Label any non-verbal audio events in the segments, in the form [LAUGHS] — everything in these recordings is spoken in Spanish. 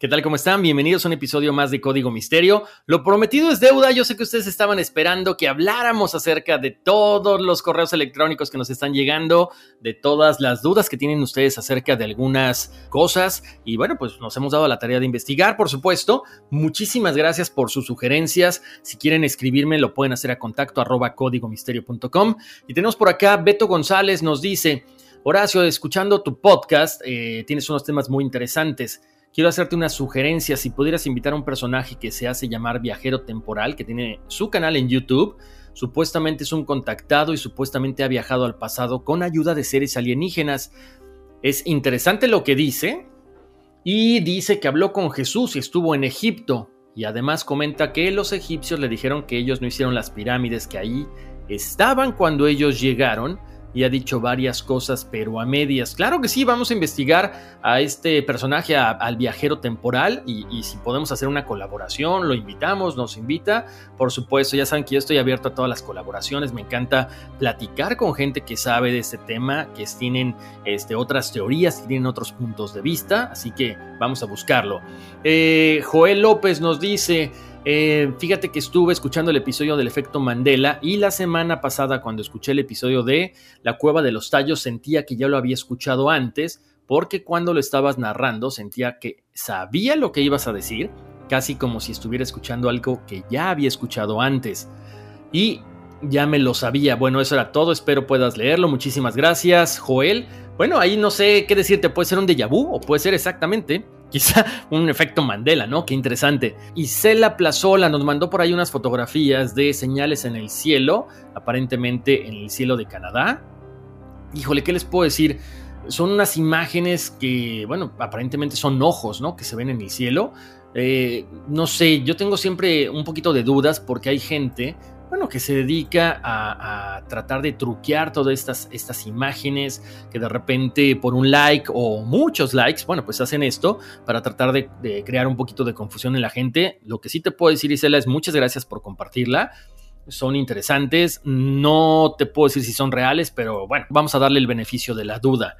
¿Qué tal? ¿Cómo están? Bienvenidos a un episodio más de Código Misterio. Lo prometido es deuda. Yo sé que ustedes estaban esperando que habláramos acerca de todos los correos electrónicos que nos están llegando, de todas las dudas que tienen ustedes acerca de algunas cosas. Y bueno, pues nos hemos dado la tarea de investigar, por supuesto. Muchísimas gracias por sus sugerencias. Si quieren escribirme, lo pueden hacer a contacto arroba códigomisterio.com. Y tenemos por acá, Beto González nos dice, Horacio, escuchando tu podcast, eh, tienes unos temas muy interesantes. Quiero hacerte una sugerencia, si pudieras invitar a un personaje que se hace llamar Viajero Temporal, que tiene su canal en YouTube, supuestamente es un contactado y supuestamente ha viajado al pasado con ayuda de seres alienígenas. Es interesante lo que dice y dice que habló con Jesús y estuvo en Egipto. Y además comenta que los egipcios le dijeron que ellos no hicieron las pirámides que ahí estaban cuando ellos llegaron y ha dicho varias cosas, pero a medias. Claro que sí, vamos a investigar a este personaje, al viajero temporal, y, si podemos hacer una colaboración, lo invitamos, nos invita. Por supuesto, ya saben que yo estoy abierto a todas las colaboraciones, me encanta platicar con gente que sabe de este tema, que tienen este, otras teorías, que tienen otros puntos de vista, así que vamos a buscarlo. Eh, Joel López nos dice... Eh, fíjate que estuve escuchando el episodio del efecto Mandela y la semana pasada cuando escuché el episodio de La cueva de los tallos sentía que ya lo había escuchado antes porque cuando lo estabas narrando sentía que sabía lo que ibas a decir, casi como si estuviera escuchando algo que ya había escuchado antes. Y ya me lo sabía. Bueno, eso era todo. Espero puedas leerlo. Muchísimas gracias, Joel. Bueno, ahí no sé qué decirte. Puede ser un déjà vu o puede ser exactamente Quizá [LAUGHS] un efecto Mandela, ¿no? Qué interesante. Y Cela Plazola nos mandó por ahí unas fotografías de señales en el cielo, aparentemente en el cielo de Canadá. Híjole, ¿qué les puedo decir? Son unas imágenes que, bueno, aparentemente son ojos, ¿no? Que se ven en el cielo. Eh, no sé, yo tengo siempre un poquito de dudas porque hay gente bueno, que se dedica a, tratar de truquear todas estas, imágenes, que de repente por un like o muchos likes, bueno, pues hacen esto para tratar de, de crear un poquito de confusión en la gente. Lo que sí te puedo decir, Isela, es muchas gracias por compartirla son interesantes. No te puedo decir si son reales, pero bueno, vamos a darle el beneficio de la duda.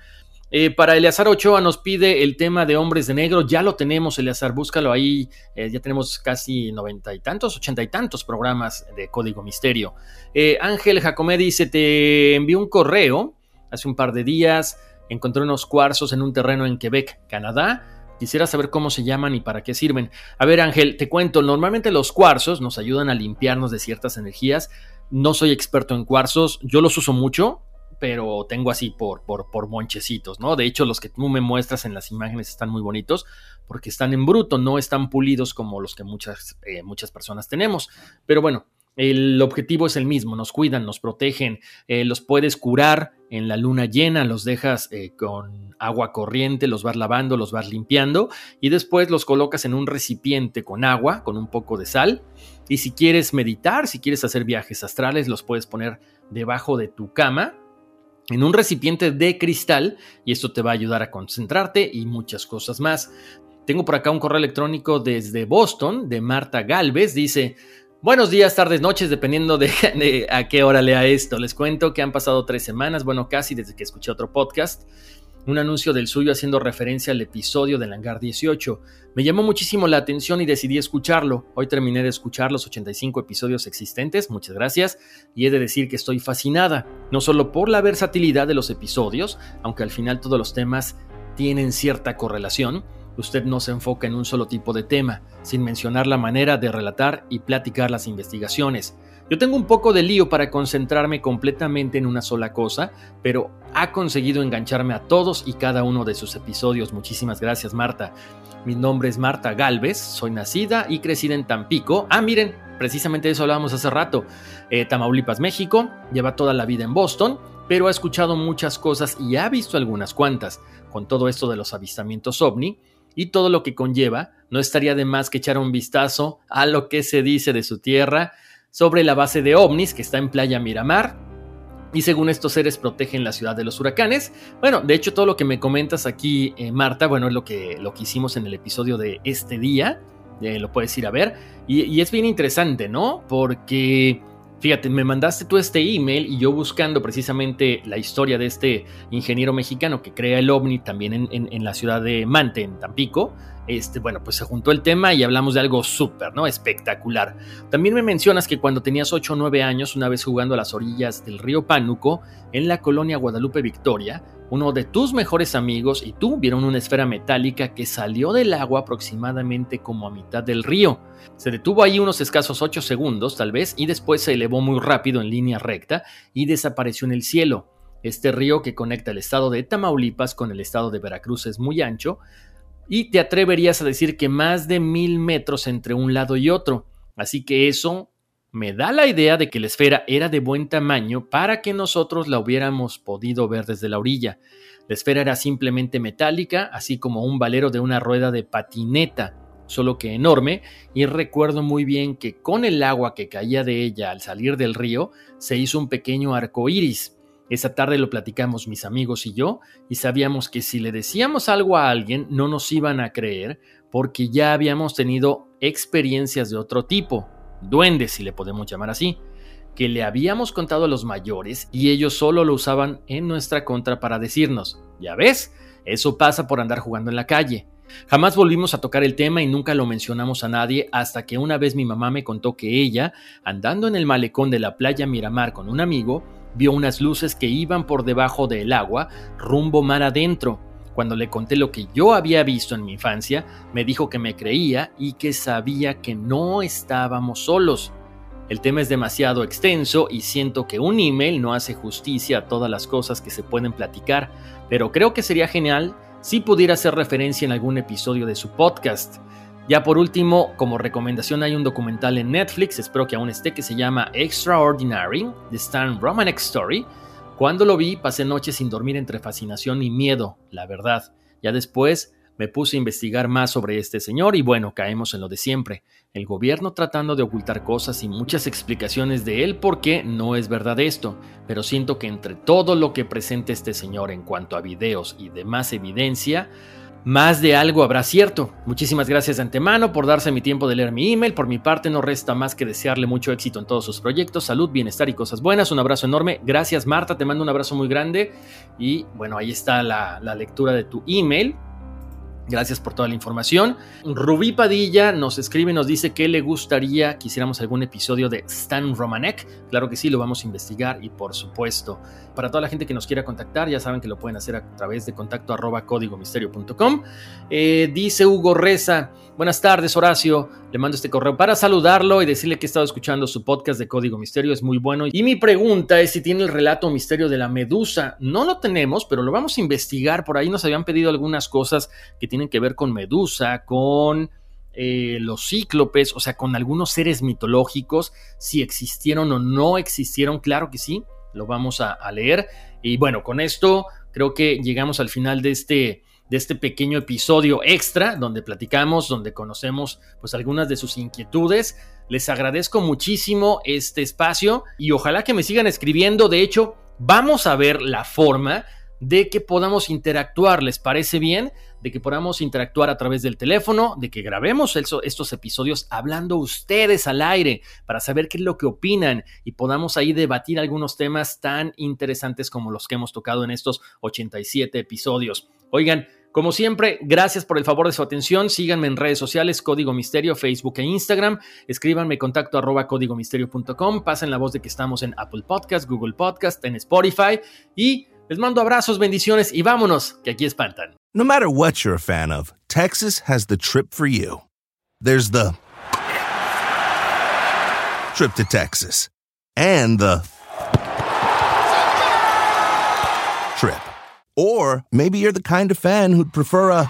Eh, para Eleazar Ochoa nos pide el tema de Hombres de Negro. Ya lo tenemos, Eleazar, búscalo ahí. Eh, ya tenemos casi noventa y tantos, ochenta y tantos programas de Código Misterio. Eh, Ángel Jacomé dice: Te envió un correo hace un par de días. Encontré unos cuarzos en un terreno en Quebec, Canadá. Quisiera saber cómo se llaman y para qué sirven. A ver, Ángel, te cuento. Normalmente los cuarzos nos ayudan a limpiarnos de ciertas energías. No soy experto en cuarzos, yo los uso mucho pero tengo así por, por, por monchecitos, ¿no? De hecho, los que tú me muestras en las imágenes están muy bonitos porque están en bruto, no están pulidos como los que muchas, eh, muchas personas tenemos. Pero bueno, el objetivo es el mismo, nos cuidan, nos protegen, eh, los puedes curar en la luna llena, los dejas eh, con agua corriente, los vas lavando, los vas limpiando y después los colocas en un recipiente con agua, con un poco de sal. Y si quieres meditar, si quieres hacer viajes astrales, los puedes poner debajo de tu cama en un recipiente de cristal y esto te va a ayudar a concentrarte y muchas cosas más. Tengo por acá un correo electrónico desde Boston de Marta Galvez. Dice, buenos días, tardes, noches, dependiendo de, [LAUGHS] a qué hora lea esto. Les cuento que han pasado tres semanas, bueno, casi desde que escuché otro podcast un anuncio del suyo haciendo referencia al episodio del Hangar 18. Me llamó muchísimo la atención y decidí escucharlo. Hoy terminé de escuchar los 85 episodios existentes, muchas gracias, y he de decir que estoy fascinada, no solo por la versatilidad de los episodios, aunque al final todos los temas tienen cierta correlación, usted no se enfoca en un solo tipo de tema, sin mencionar la manera de relatar y platicar las investigaciones. Yo tengo un poco de lío para concentrarme completamente en una sola cosa, pero ha conseguido engancharme a todos y cada uno de sus episodios. Muchísimas gracias, Marta. Mi nombre es Marta Galvez, soy nacida y crecida en Tampico. Ah, miren, precisamente de eso hablábamos hace rato. Eh, Tamaulipas, México, lleva toda la vida en Boston, pero ha escuchado muchas cosas y ha visto algunas cuantas. Con todo esto de los avistamientos ovni y todo lo que conlleva, no estaría de más que echar un vistazo a lo que se dice de su tierra sobre la base de ovnis que está en Playa Miramar. Y según estos seres protegen la ciudad de los huracanes. Bueno, de hecho todo lo que me comentas aquí, eh, Marta, bueno, es lo que, lo que hicimos en el episodio de este día. Eh, lo puedes ir a ver. Y, y es bien interesante, ¿no? Porque Fíjate, me mandaste tú este email y yo buscando precisamente la historia de este ingeniero mexicano que crea el ovni también en, la ciudad de Mante, en Tampico. Este, bueno, pues se juntó el tema y hablamos de algo súper, ¿no? Espectacular. También me mencionas que cuando tenías 8 o 9 años, una vez jugando a las orillas del río Pánuco, en la colonia Guadalupe Victoria, uno de tus mejores amigos y tú vieron una esfera metálica que salió del agua aproximadamente como a mitad del río. Se detuvo ahí unos escasos 8 segundos tal vez y después se elevó muy rápido en línea recta y desapareció en el cielo. Este río que conecta el estado de Tamaulipas con el estado de Veracruz es muy ancho y te atreverías a decir que más de mil metros entre un lado y otro. Así que eso me da la idea de que la esfera era de buen tamaño para que nosotros la hubiéramos podido ver desde la orilla. La esfera era simplemente metálica, así como un valero de una rueda de patineta, solo que enorme, y recuerdo muy bien que con el agua que caía de ella al salir del río se hizo un pequeño arco iris. Esa tarde lo platicamos mis amigos y yo, y sabíamos que si le decíamos algo a alguien no nos iban a creer porque ya habíamos tenido experiencias de otro tipo, duendes si le podemos llamar así, que le habíamos contado a los mayores y ellos solo lo usaban en nuestra contra para decirnos, ya ves, eso pasa por andar jugando en la calle. Jamás volvimos a tocar el tema y nunca lo mencionamos a nadie hasta que una vez mi mamá me contó que ella, andando en el malecón de la playa Miramar con un amigo, vio unas luces que iban por debajo del agua rumbo mar adentro cuando le conté lo que yo había visto en mi infancia, me dijo que me creía y que sabía que no estábamos solos. El tema es demasiado extenso y siento que un email no hace justicia a todas las cosas que se pueden platicar, pero creo que sería genial si pudiera hacer referencia en algún episodio de su podcast. Ya por último, como recomendación hay un documental en Netflix, espero que aún esté, que se llama Extraordinary, The Stan Romanek Story, cuando lo vi, pasé noches sin dormir entre fascinación y miedo, la verdad. Ya después me puse a investigar más sobre este señor y bueno, caemos en lo de siempre. El gobierno tratando de ocultar cosas y muchas explicaciones de él por qué no es verdad esto, pero siento que entre todo lo que presenta este señor en cuanto a videos y demás evidencia, más de algo habrá cierto. Muchísimas gracias de antemano por darse mi tiempo de leer mi email. Por mi parte no resta más que desearle mucho éxito en todos sus proyectos, salud, bienestar y cosas buenas. Un abrazo enorme. Gracias Marta, te mando un abrazo muy grande. Y bueno, ahí está la, la lectura de tu email. Gracias por toda la información. Rubí Padilla nos escribe y nos dice que le gustaría que hiciéramos algún episodio de Stan Romanek. Claro que sí, lo vamos a investigar y por supuesto, para toda la gente que nos quiera contactar, ya saben que lo pueden hacer a través de contacto arroba códigomisterio.com. Eh, dice Hugo Reza, buenas tardes Horacio, le mando este correo para saludarlo y decirle que he estado escuchando su podcast de Código Misterio, es muy bueno. Y mi pregunta es si tiene el relato misterio de la medusa. No lo tenemos, pero lo vamos a investigar. Por ahí nos habían pedido algunas cosas que tienen que ver con Medusa, con eh, los cíclopes, o sea, con algunos seres mitológicos, si existieron o no existieron, claro que sí, lo vamos a, leer. Y bueno, con esto creo que llegamos al final de este, de este pequeño episodio extra donde platicamos, donde conocemos pues algunas de sus inquietudes. Les agradezco muchísimo este espacio y ojalá que me sigan escribiendo. De hecho, vamos a ver la forma de que podamos interactuar. ¿Les parece bien? De que podamos interactuar a través del teléfono, de que grabemos estos episodios hablando ustedes al aire para saber qué es lo que opinan y podamos ahí debatir algunos temas tan interesantes como los que hemos tocado en estos 87 episodios. Oigan, como siempre, gracias por el favor de su atención. Síganme en redes sociales, Código Misterio, Facebook e Instagram. Escríbanme contacto arroba códigomisterio.com. Pasen la voz de que estamos en Apple Podcast, Google Podcast, en Spotify y Les mando abrazos, bendiciones y vámonos, que aquí espantan. No matter what you're a fan of, Texas has the trip for you. There's the trip to Texas and the trip. Or maybe you're the kind of fan who'd prefer a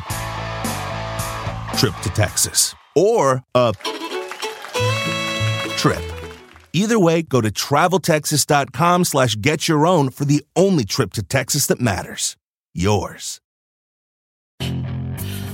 trip to Texas or a trip. Either way, go to traveltexas.com slash get your own for the only trip to Texas that matters. Yours.